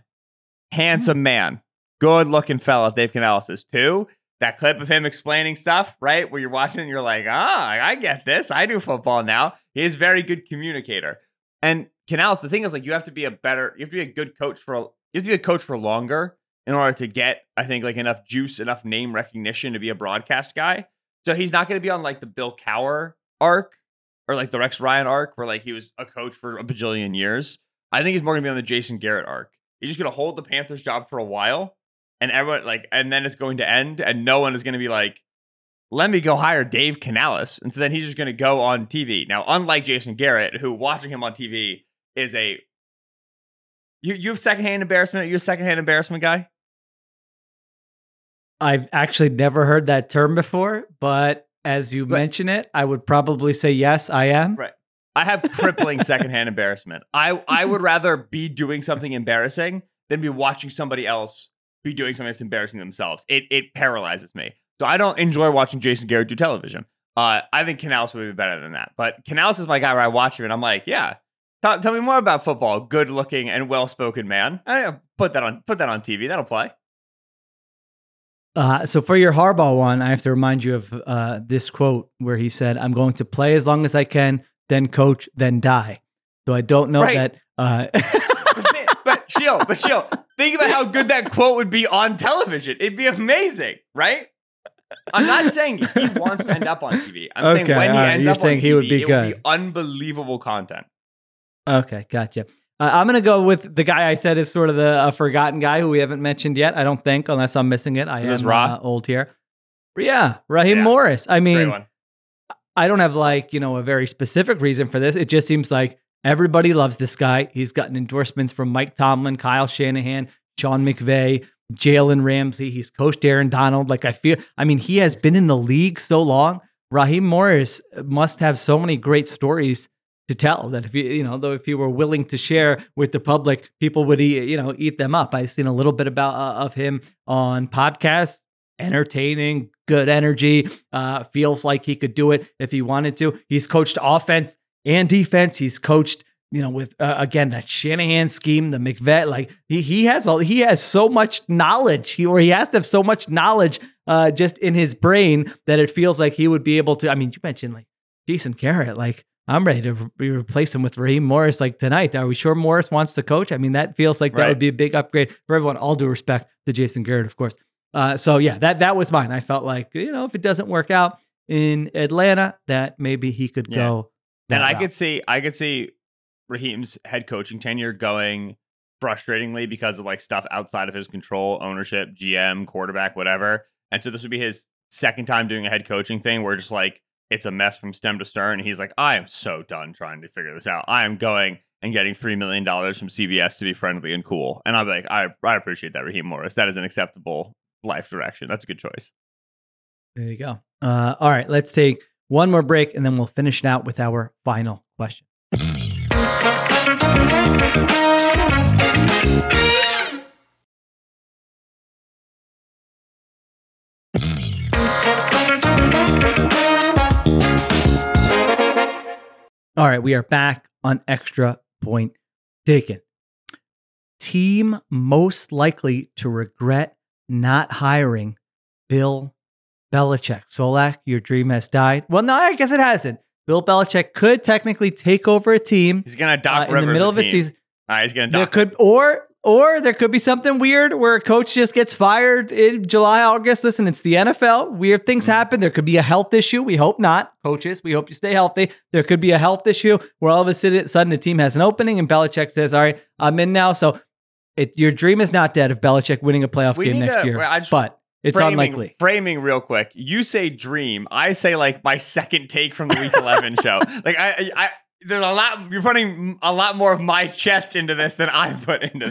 handsome man, good looking fella. Dave Canales is two. That clip of him explaining stuff, right? Where you're watching and you're like, ah, I get this. I do football now. He is a very good communicator. And Canales, the thing is, like, you have to be a better, you have to be a good coach for, you have to be a coach for longer in order to get, I think, like enough juice, enough name recognition to be a broadcast guy. So he's not going to be on like the Bill Cowher arc or like the Rex Ryan arc, where like he was a coach for a bajillion years. I think he's more gonna be on the Jason Garrett arc. He's just gonna hold the Panthers job for a while, and everyone like, and then it's going to end, and no one is gonna be like, "Let me go hire Dave Canales," and so then he's just gonna go on TV. Now, unlike Jason Garrett, who watching him on TV is a you you have secondhand embarrassment. You a secondhand embarrassment guy. I've actually never heard that term before, but as you But- mention it, I would probably say yes, I am. Right. I have crippling secondhand embarrassment. I I would rather be doing something embarrassing than be watching somebody else be doing something that's embarrassing themselves. It it paralyzes me. So I don't enjoy watching Jason Garrett do television. Uh, I think Canales would be better than that. But Canales is my guy where I watch him and I'm like, yeah, tell, tell me more about football. Good looking and well spoken man. I, put that on put that on TV. That'll play. Uh, so for your Harbaugh one, I have to remind you of uh, this quote where he said, "I'm going to play as long as I can, then coach, then die." So I don't know Right. that. Uh, but, but Sheil, but Sheil, think about how good that quote would be on television. It'd be amazing, right? I'm not saying he wants to end up on TV. I'm saying Okay, when he right, ends up saying on TV, he would be it good. would be unbelievable content. okay, gotcha. Uh, I'm gonna go with the guy I said is sort of the uh, forgotten guy who we haven't mentioned yet. I don't think, unless I'm missing it. I Is this am uh, old here. Yeah, Raheem Yeah. Morris. I mean. I don't have like, you know, a very specific reason for this. It just seems like everybody loves this guy. He's gotten endorsements from Mike Tomlin, Kyle Shanahan, Sean McVay, Jalen Ramsey. He's coached Aaron Donald. Like I feel, I mean, he has been in the league so long. Raheem Morris must have so many great stories to tell that if you you know though if you were willing to share with the public people would eat you know eat them up. I've seen a little bit about uh, of him on podcasts. Entertaining good energy uh feels like he could do it if he wanted to. He's coached offense and defense. He's coached you know with uh, again that Shanahan scheme the McVay like he he has all he has so much knowledge. He or he has to have so much knowledge uh just in his brain that it feels like he would be able to I mean you mentioned like Jason Garrett like I'm ready to re- replace him with Raheem Morris like tonight. Are we sure Morris wants to coach? I mean, that feels like that Right. would be a big upgrade for everyone. All due respect to Jason Garrett, of course. Uh, so yeah, that that was mine. I felt like you know if it doesn't work out in Atlanta, that maybe he could Yeah. go. And I route. could see I could see Raheem's head coaching tenure going frustratingly because of like stuff outside of his control, ownership, GM, quarterback, whatever. And so this would be his second time doing a head coaching thing where just like it's a mess from stem to stern. And he's like, I am so done trying to figure this out. I am going and getting three million dollars from CBS to be friendly and cool. And I'm like, I I appreciate that, Raheem Morris. That is an acceptable life direction. That's a good choice. There you go. Uh, all right, let's take one more break and then we'll finish it out with our final question. All right, we are back on extra point taken. Team most likely to regret not hiring Bill Belichick. Solak, your dream has died. Well, no, I guess it hasn't. Bill Belichick could technically take over a team He's gonna uh, Doc in Rivers the middle of a team. season. All right, he's gonna There could or or there could be something weird where a coach just gets fired in July, August. Listen, it's the NFL. Weird things Mm-hmm. happen. There could be a health issue. We hope not, coaches. We hope you stay healthy. There could be a health issue where all of a sudden, a team has an opening and Belichick says, "All right, I'm in now." So, it, your dream is not dead of Belichick winning a playoff We game next to- year, just- but it's framing, unlikely. Framing real quick. You say dream. I say like my second take from the week eleven show. Like I, I, there's a lot. You're putting a lot more of my chest into this than I put into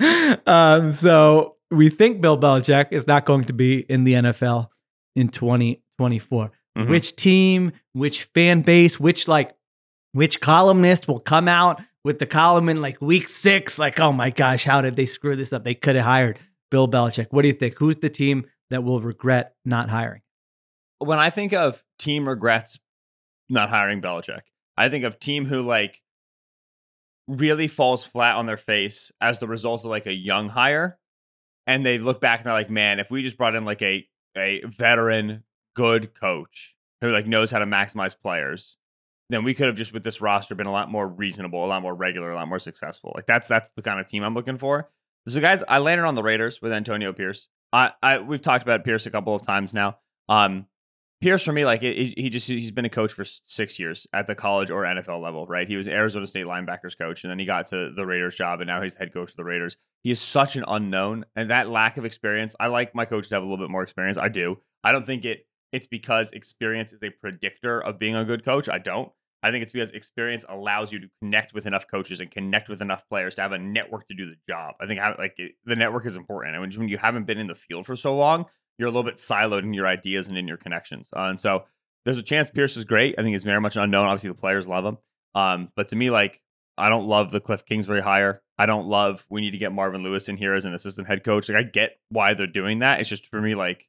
this. um, so we think Bill Belichick is not going to be in the NFL in 2024. Mhm. Which team, which fan base, which like which columnist will come out with the column in like week six? Like, oh my gosh, how did they screw this up? They could have hired Bill Belichick. What do you think? Who's the team that will regret not hiring? When I think of team regrets not hiring Belichick, I think of team who like really falls flat on their face as the result of like a young hire, and they look back and they're like, man, if we just brought in like a a veteran good coach who like knows how to maximize players, then we could have just with this roster been a lot more reasonable, a lot more regular, a lot more successful. Like that's that's the kind of team I'm looking for. So guys, I landed on the Raiders with Antonio Pierce. I, I we've talked about Pierce a couple of times now. Um, Pierce for me, like he just he's been a coach for six years at the college or NFL level, right? He was Arizona State linebackers coach, and then he got to the Raiders job, and now he's head coach of the Raiders. He is such an unknown, and that lack of experience. I like my coach to have a little bit more experience. I do. I don't think it it's because experience is a predictor of being a good coach. I don't. I think it's because experience allows you to connect with enough coaches and connect with enough players to have a network to do the job. I think like the network is important, and when you haven't been in the field for so long, you're a little bit siloed in your ideas and in your connections. Uh, and so there's a chance Pierce is great. I think he's very much unknown. Obviously, the players love him. Um, but to me, like I don't love the Cliff Kingsbury hire. I don't love we need to get Marvin Lewis in here as an assistant head coach. Like I get why they're doing that. It's just for me like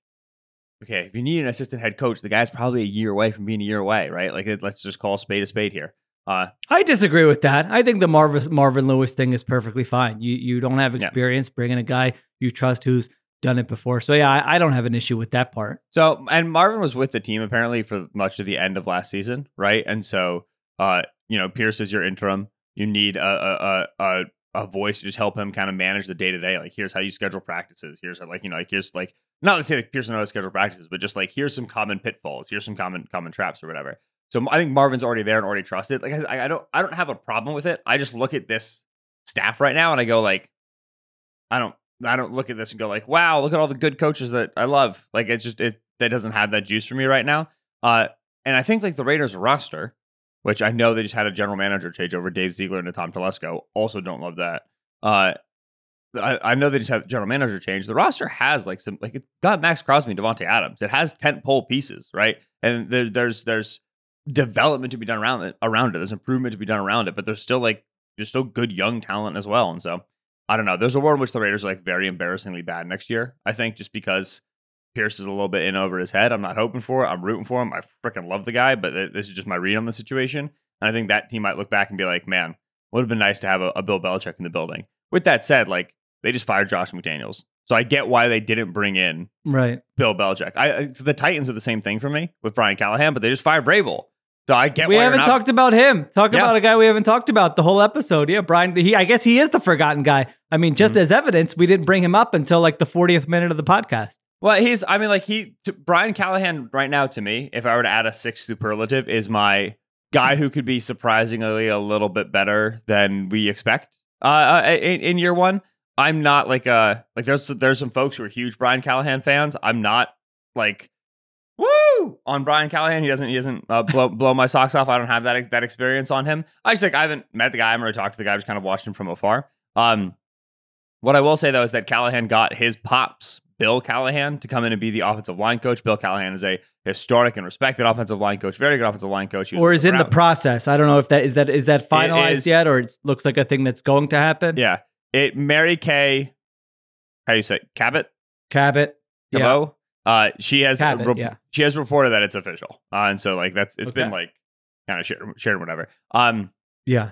okay, if you need an assistant head coach, the guy's probably a year away from being a year away, right? Like let's just call a spade a spade here. Uh, I disagree with that. I think the Marvin Marvin Lewis thing is perfectly fine. You you don't have Yeah. experience. Bring in a guy you trust who's done it before. So yeah, I, I don't have an issue with that part. So, and Marvin was with the team apparently for much of the end of last season, right? And so, uh, you know, Pierce is your interim. You need a a a, a, voice to just help him kind of manage the day to day. Like, here's how you schedule practices. Here's how, like, you know, like here's like not to say like Pierce knows schedule practices, but just like here's some common pitfalls. Here's some common common traps or whatever. So I think Marvin's already there and already trusted. Like I I don't I don't have a problem with it. I just look at this staff right now and I go like, I don't I don't look at this and go like, wow, look at all the good coaches that I love. Like it's just it that doesn't have that juice for me right now. Uh, and I think like the Raiders roster, which I know they just had a general manager change over Dave Ziegler into Tom Telesco. Also, don't love that. Uh, I, I know they just had general manager change. The roster has like some like it got Maxx Crosby, Davante Adams. It has tent pole pieces, right? And there, there's there's development to be done around it. Around it, there's improvement to be done around it. But there's still like there's still good young talent as well. And so I don't know. There's a world in which the Raiders are like very embarrassingly bad next year. I think just because Pierce is a little bit in over his head. I'm not hoping for it. I'm rooting for him. I freaking love the guy, but this is just my read on the situation. And I think that team might look back and be like, man, would have been nice to have a, a Bill Belichick in the building. With that said, like they just fired Josh McDaniels. So I get why they didn't bring in right Bill Belichick. I the Titans are the same thing for me with Brian Callahan, but they just fired Vrabel. So I get. We haven't not- talked about him. Talk Yeah. about a guy we haven't talked about the whole episode. Yeah, Brian. He, I guess he is the forgotten guy. I mean, just Mhm. as evidence, we didn't bring him up until like the 40th minute of the podcast. Well, he's. I mean, like he. To, Brian Callahan right now to me, if I were to add a sixth superlative, is my guy who could be surprisingly a little bit better than we expect. Uh, uh in, in year one, I'm not like uh like there's there's some folks who are huge Brian Callahan fans. I'm not like woo on Brian Callahan. He doesn't he doesn't uh, blow blow my socks off. I don't have that that experience on him. I just like I haven't met the guy. I haven't really talked to the guy. I've just kind of watched him from afar. Um, what I will say though is that Callahan got his pops, Bill Callahan, to come in and be the offensive line coach. Bill Callahan is a historic and respected offensive line coach, very good offensive line coach. Or is in the process. I don't know if that is that is that finalized is- yet, or it looks like a thing that's going to happen. Yeah, it Mary Kay, how do you say it? Cabot? Cabot. Yeah. Uh, she has Cabot, rep- yeah. she has reported that it's official, uh, and so like that's it's been like kind of shared, shared whatever. Um, Yeah.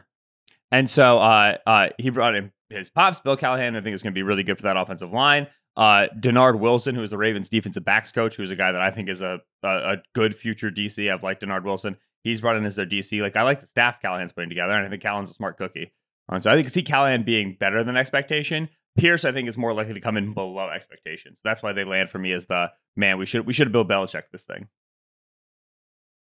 and so uh, uh, he brought in his pops, Bill Callahan. I think is going to be really good for that offensive line. Uh, Dennard Wilson, who is the Ravens defensive backs coach, who's a guy that I think is a a, a good future DC. I've liked Dennard Wilson. He's brought in as their DC. Like I like the staff Callahan's putting together, and I think Callahan's a smart cookie. Um, so I think see Callahan being better than expectation. Pierce, I think, is more likely to come in below expectations. That's why they land for me as the man. We should we should have Bill Belichick this thing.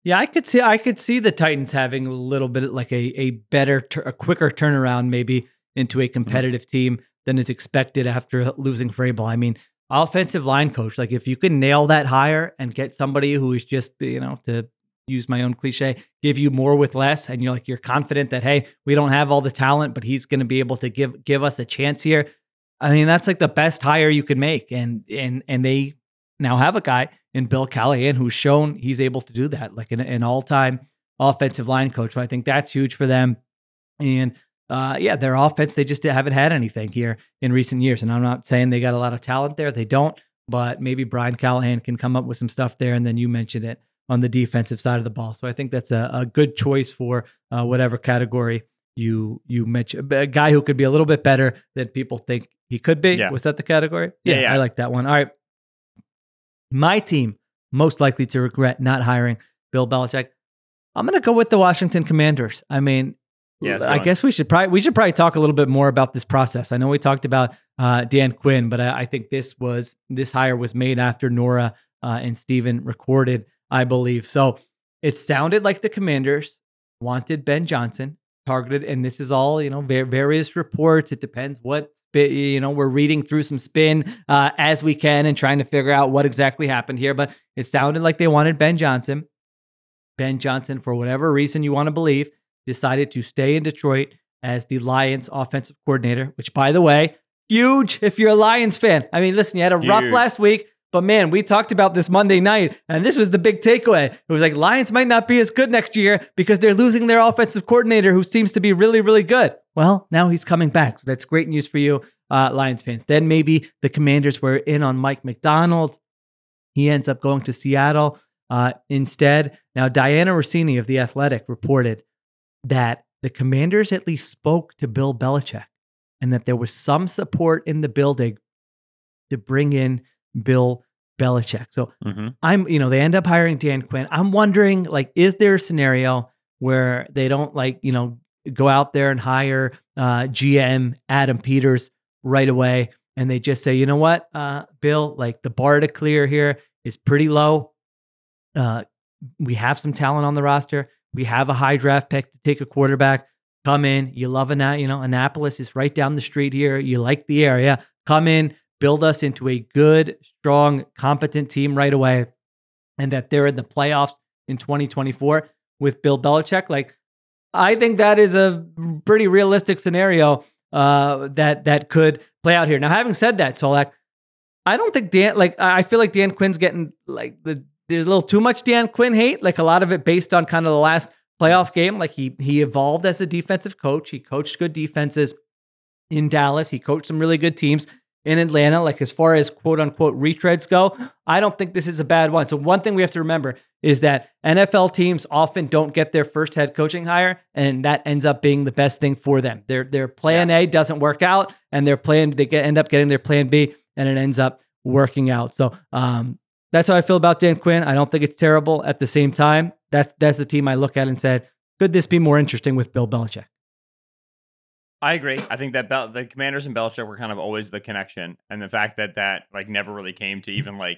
Yeah, I could see I could see the Titans having a little bit like a a better a quicker turnaround maybe into a mm-hmm. competitive team than is expected after losing Vrabel. I mean, offensive line coach, like if you can nail that hire and get somebody who is just, you know, to use my own cliche, give you more with less and you're like you're confident that hey, we don't have all the talent, but he's going to be able to give give us a chance here. I mean, that's like the best hire you could make and and and they now have a guy in Bill Callahan who's shown he's able to do that, like an, an all time offensive line coach. So I think that's huge for them. And uh, yeah, their offense, they just haven't had anything here in recent years. And I'm not saying they got a lot of talent there. They don't, but maybe Brian Callahan can come up with some stuff there. And then you mentioned it on the defensive side of the ball. So I think that's a, a good choice for uh, whatever category you you mentioned. A guy who could be a little bit better than people think he could be. Yeah. Was that the category? Yeah, yeah. I like that one. All right. My team most likely to regret not hiring Bill Belichick. I'm going to go with the Washington Commanders. I mean, Yeah, I guess we should probably we should probably talk a little bit more about this process. I know we talked about uh, Dan Quinn, but I, I think this was this hire was made after Nora uh, and Steven recorded, I believe. So it sounded like the Commanders wanted Ben Johnson targeted, and this is all you know, va- various reports. It depends what you know. We're reading through some spin uh, as we can and trying to figure out what exactly happened here. But it sounded like they wanted Ben Johnson. Ben Johnson, for whatever reason you want to believe, decided to stay in Detroit as the Lions offensive coordinator, which, by the way, huge if you're a Lions fan. I mean, listen, you had a rough last week, but man, we talked about this Monday night, and this was the big takeaway. It was like Lions might not be as good next year because they're losing their offensive coordinator who seems to be really, really good. Well, now he's coming back. So that's great news for you, uh, Lions fans. Then maybe the commanders were in on Mike Macdonald. He ends up going to Seattle uh, instead. Now, Dianna Russini of The Athletic reported that the commanders at least spoke to Bill Belichick and that there was some support in the building to bring in Bill Belichick. So Mm-hmm. I'm, you know, they end up hiring Dan Quinn. I'm wondering, like, is there a scenario where they don't like, you know, go out there and hire uh, GM Adam Peters right away, and they just say, you know what, uh, Bill, like the bar to clear here is pretty low. Uh, we have some talent on the roster. We have a high draft pick to take a quarterback. Come in. You love Anna, you know, Annapolis is right down the street here. You like the area. Come in, build us into a good, strong, competent team right away. And that they're in the playoffs in 2024 with Bill Belichick. Like, I think that is a pretty realistic scenario uh, that that could play out here. Now, having said that, Solak, I don't think Dan like I feel like Dan Quinn's getting like the there's a little too much Dan Quinn hate. Like a lot of it based on kind of the last playoff game. Like he he evolved as a defensive coach. He coached good defenses in Dallas. He coached some really good teams in Atlanta. Like as far as quote unquote retreads go, I don't think this is a bad one. So one thing we have to remember is that NFL teams often don't get their first head coaching hire, and that ends up being the best thing for them. Their their plan yeah. A doesn't work out, and their plan they get end up getting their plan B, and it ends up working out. So um, that's how I feel about Dan Quinn. I don't think it's terrible. At the same time, that's that's the team I look at and said, could this be more interesting with Bill Belichick? I agree. I think that Bel- the Commanders and Belichick were kind of always the connection, and the fact that that like never really came to even like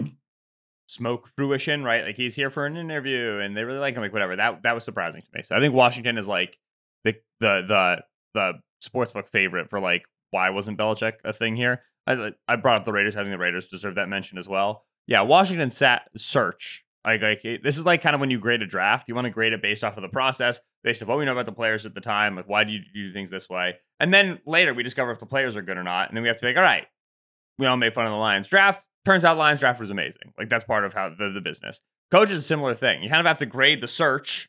smoke fruition, right? Like he's here for an interview, and they really like him, like whatever. That that was surprising to me. So I think Washington is like the the the the sportsbook favorite for like why wasn't Belichick a thing here? I I brought up the Raiders. I think the Raiders deserve that mention as well. Yeah, Washington sat search like, like this is like kind of when you grade a draft. You want to grade it based off of the process, based off what we know about the players at the time. Like, why do you do things this way? And then later we discover if the players are good or not. And then we have to be like, all right, we all make fun of the Lions draft. Turns out Lions draft was amazing. Like that's part of how the, the business. Coach is a similar thing. You kind of have to grade the search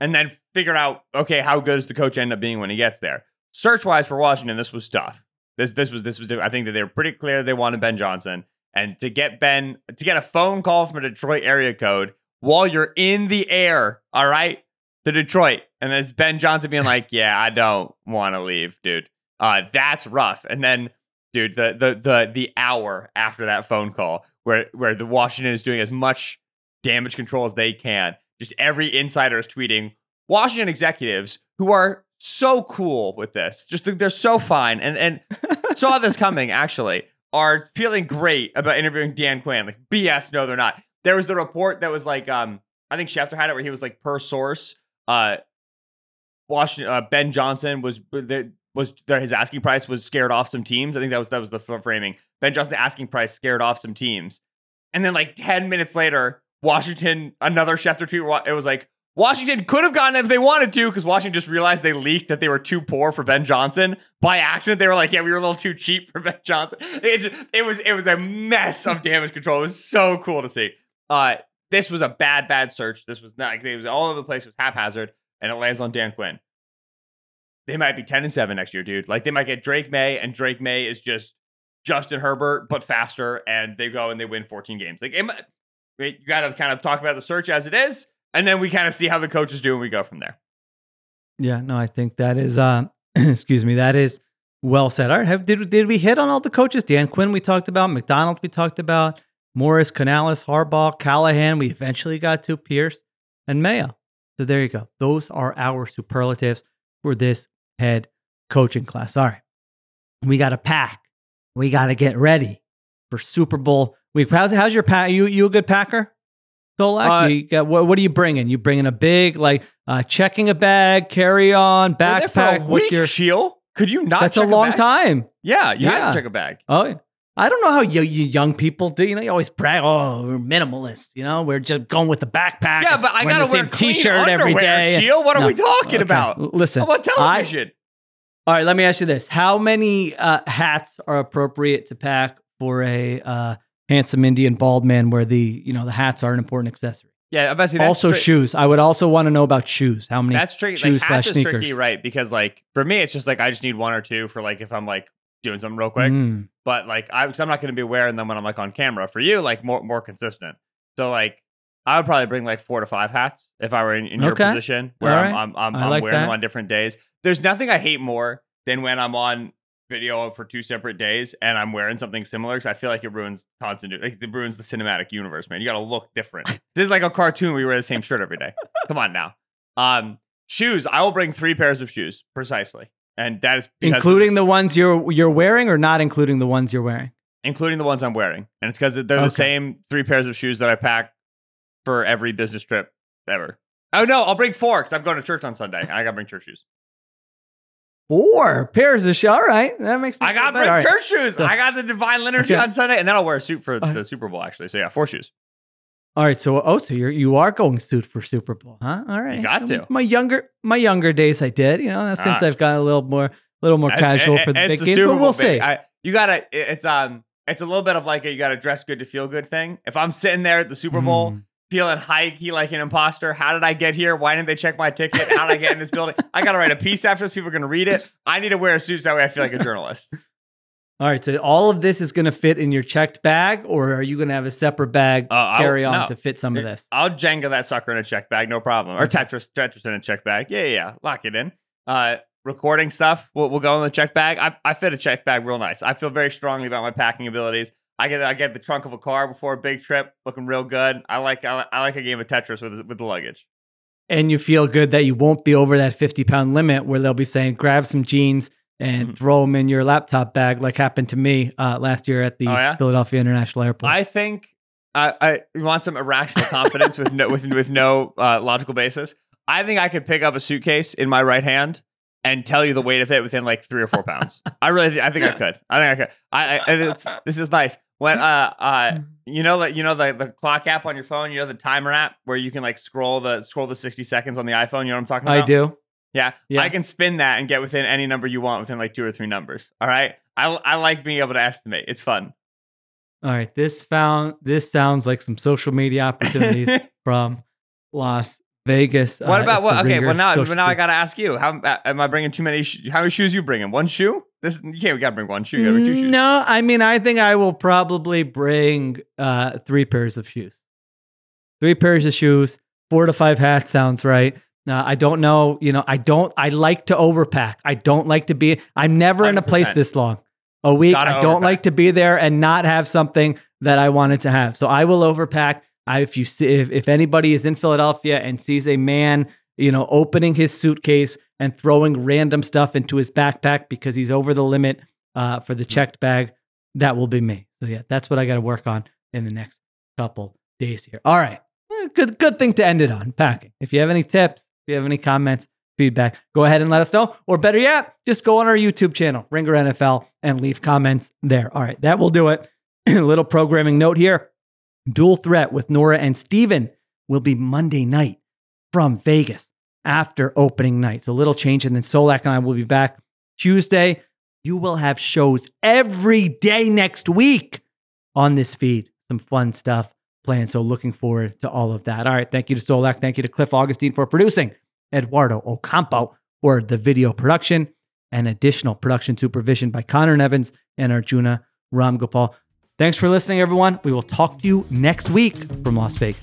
and then figure out, okay, how good does the coach end up being when he gets there? Search wise for Washington, this was tough. This this was this was I think that they were pretty clear they wanted Ben Johnson. And to get Ben, to get a phone call from a Detroit area code while you're in the air, all right, to Detroit. And then it's Ben Johnson being like, yeah, I don't want to leave, dude. Uh, that's rough. And then, dude, the, the, the, the hour after that phone call where, where the Washington is doing as much damage control as they can, just every insider is tweeting Washington executives who are so cool with this. Just they're so fine and and saw this coming actually are feeling great about interviewing Dan Quinn. Like BS, no, they're not. There was the report that was like, um, I think Schefter had it where he was like, per source, uh, Washington, uh, Ben Johnson was was his asking price was scared off some teams. I think that was that was the framing. Ben Johnson asking price scared off some teams, and then like ten minutes later, Washington another Schefter tweet. It was like Washington could have gotten if they wanted to, because Washington just realized they leaked that they were too poor for Ben Johnson by accident. They were like, "Yeah, we were a little too cheap for Ben Johnson." It, just, it was it was a mess of damage control. It was so cool to see. Uh, this was a bad, bad search. This was not like it was all over the place. It was haphazard, and it lands on Dan Quinn. They might be ten and seven next year, dude. Like they might get Drake Maye, and Drake Maye is just Justin Herbert but faster, and they go and they win fourteen games. Like you got to kind of talk about the search as it is and then we kind of see how the coaches do and we go from there. Yeah, no, I think that is uh excuse me, that is well said. All right, have, did did we hit on all the coaches? Dan Quinn we talked about, Macdonald, we talked about, Morris, Canales, Harbaugh, Callahan. We eventually got to Pierce and Mayo. So there you go. Those are our superlatives for this head coaching class. All right, we got to pack. We got to get ready for Super Bowl week. How's, how's your pack? You you a good packer? Solak, uh, what, what, are you bringing? You bringing a big like uh, checking a bag, carry on, backpack? For week, your Sheil? Could you not? That's a long a time. Yeah, you yeah. have to check a bag. Oh, yeah. I don't know how you, you, young people do. You know, you always brag, "Oh, we're minimalist." You know, we're just going with the backpack. Yeah, but I gotta wear t-shirt every day. Sheil, what are we talking okay. about? Listen, How about television. I, all right, let me ask you this: How many uh, hats are appropriate to pack for a uh, handsome Indian bald man where the you know the hats are an important accessory. Yeah, that's also tri- shoes. I would also want to know about shoes. How many? That's tricky. Shoes like, hats is sneakers. tricky, right? Because like for me, it's just like I just need one or two for like if I'm like doing something real quick. Mm. But like I, am not going to be wearing them when I'm like on camera. For you, like more more consistent. So like I would probably bring like four to five hats if I were in, in your okay. position where I'm, I'm, I'm, I'm like wearing that. them on different days. There's nothing I hate more than when I'm on video for two separate days and I'm wearing something similar because I feel like it ruins continuity. Like it ruins the cinematic universe, man. You got to look different. this is like a cartoon where you wear the same shirt every day. Come on now. Um, shoes. I will bring three pairs of shoes precisely, and that is including the ones you're you're wearing, or not including the ones you're wearing. Including the ones I'm wearing, and it's because they're okay. the same three pairs of shoes that I pack for every business trip ever. Oh no, I'll bring four because I'm going to church on Sunday. I got to bring church shoes. Four pairs of shoes. All right, that makes. Sense. I got my church shoes. So, I got the divine linen okay. on Sunday, and then I'll wear a suit for uh, the Super Bowl. Actually, so yeah, four shoes. All right, so oh, so you're you are going suit for Super Bowl, huh? All right, You got to. My younger my younger days, I did. You know, since Ah. I've gotten a little more little more casual It- for the big games, Super but Bowl, we'll see. I, you gotta. It's um. It's a little bit of like a you gotta dress good to feel good thing. If I'm sitting there at the Super Bowl Mm. feeling high key like an imposter, how did I get here? Why didn't they check my ticket? How did I get in this building? I gotta write a piece after this. People are gonna read it. I need to wear a suit so that way I feel like a journalist. All right, so all of this is going to fit in your checked bag, or are you going to have a separate bag Uh, carry on no. to fit some of this? I'll Jenga that sucker in a check bag, no problem. Or Tetris, Tetris in a check bag. Yeah, yeah, yeah. Lock it in. Uh, recording stuff, we'll, we'll go in the check bag. I, I fit a check bag real nice. I feel very strongly about my packing abilities. I get I get the trunk of a car before a big trip, looking real good. I like I, I like a game of Tetris with with the luggage. And you feel good that you won't be over that 50 pound limit where they'll be saying, grab some jeans and Mhm. throw them in your laptop bag, like happened to me uh, last year at the Oh, yeah? Philadelphia International Airport. I think I I want some irrational confidence with no with with no uh, logical basis. I think I could pick up a suitcase in my right hand and tell you the weight of it within like three or four pounds. I really, I think I could. I think I could. I, I and it's, this is nice. When uh uh you know that you know the the clock app on your phone, you know the timer app where you can like scroll the scroll the sixty seconds on the iPhone. You know what I'm talking about? I do. Yeah, Yeah. I can spin that and get within any number you want within like two or three numbers. All right, I I like being able to estimate. It's fun. All right, this found this sounds like some social media opportunities from Las Vegas. What uh, about what? Okay, well now, well, now I gotta ask you. How uh, am I bringing too many? Sh- how many shoes you bringing? One shoe? This you can't. We gotta bring one shoe. You gotta bring two shoes. No, I mean I think I will probably bring uh, three pairs of shoes. Three pairs of shoes, four to five hats sounds right. Now I don't know, you know, I don't. I like to overpack. I don't like to be. I'm never in a place this long. A week. Gotta I don't overpack. like to be there and not have something that I wanted to have. So I will overpack. I, if you see, if, if anybody is in Philadelphia and sees a man, you know, opening his suitcase and throwing random stuff into his backpack because he's over the limit uh, for the Mm-hmm. checked bag, that will be me. So yeah, that's what I got to work on in the next couple days here. All right, Eh, good good thing to end it on packing. If you have any tips, if you have any comments, feedback, go ahead and let us know. Or better yet, just go on our YouTube channel, Ringer NFL, and leave comments there. All right, that will do it. A little programming note here. Dual Threat with Nora and Steven will be Monday night from Vegas after opening night. So a little change. And then Solak and I will be back Tuesday. You will have shows every day next week on this feed. Some fun stuff planned. So looking forward to all of that. All right. Thank you to Solak. Thank you to Cliff Augustin for producing, Eduardo Ocampo for the video production, and additional production supervision by Conor Nevins and Arjuna Ramgopal. Thanks for listening, everyone. We will talk to you next week from Las Vegas.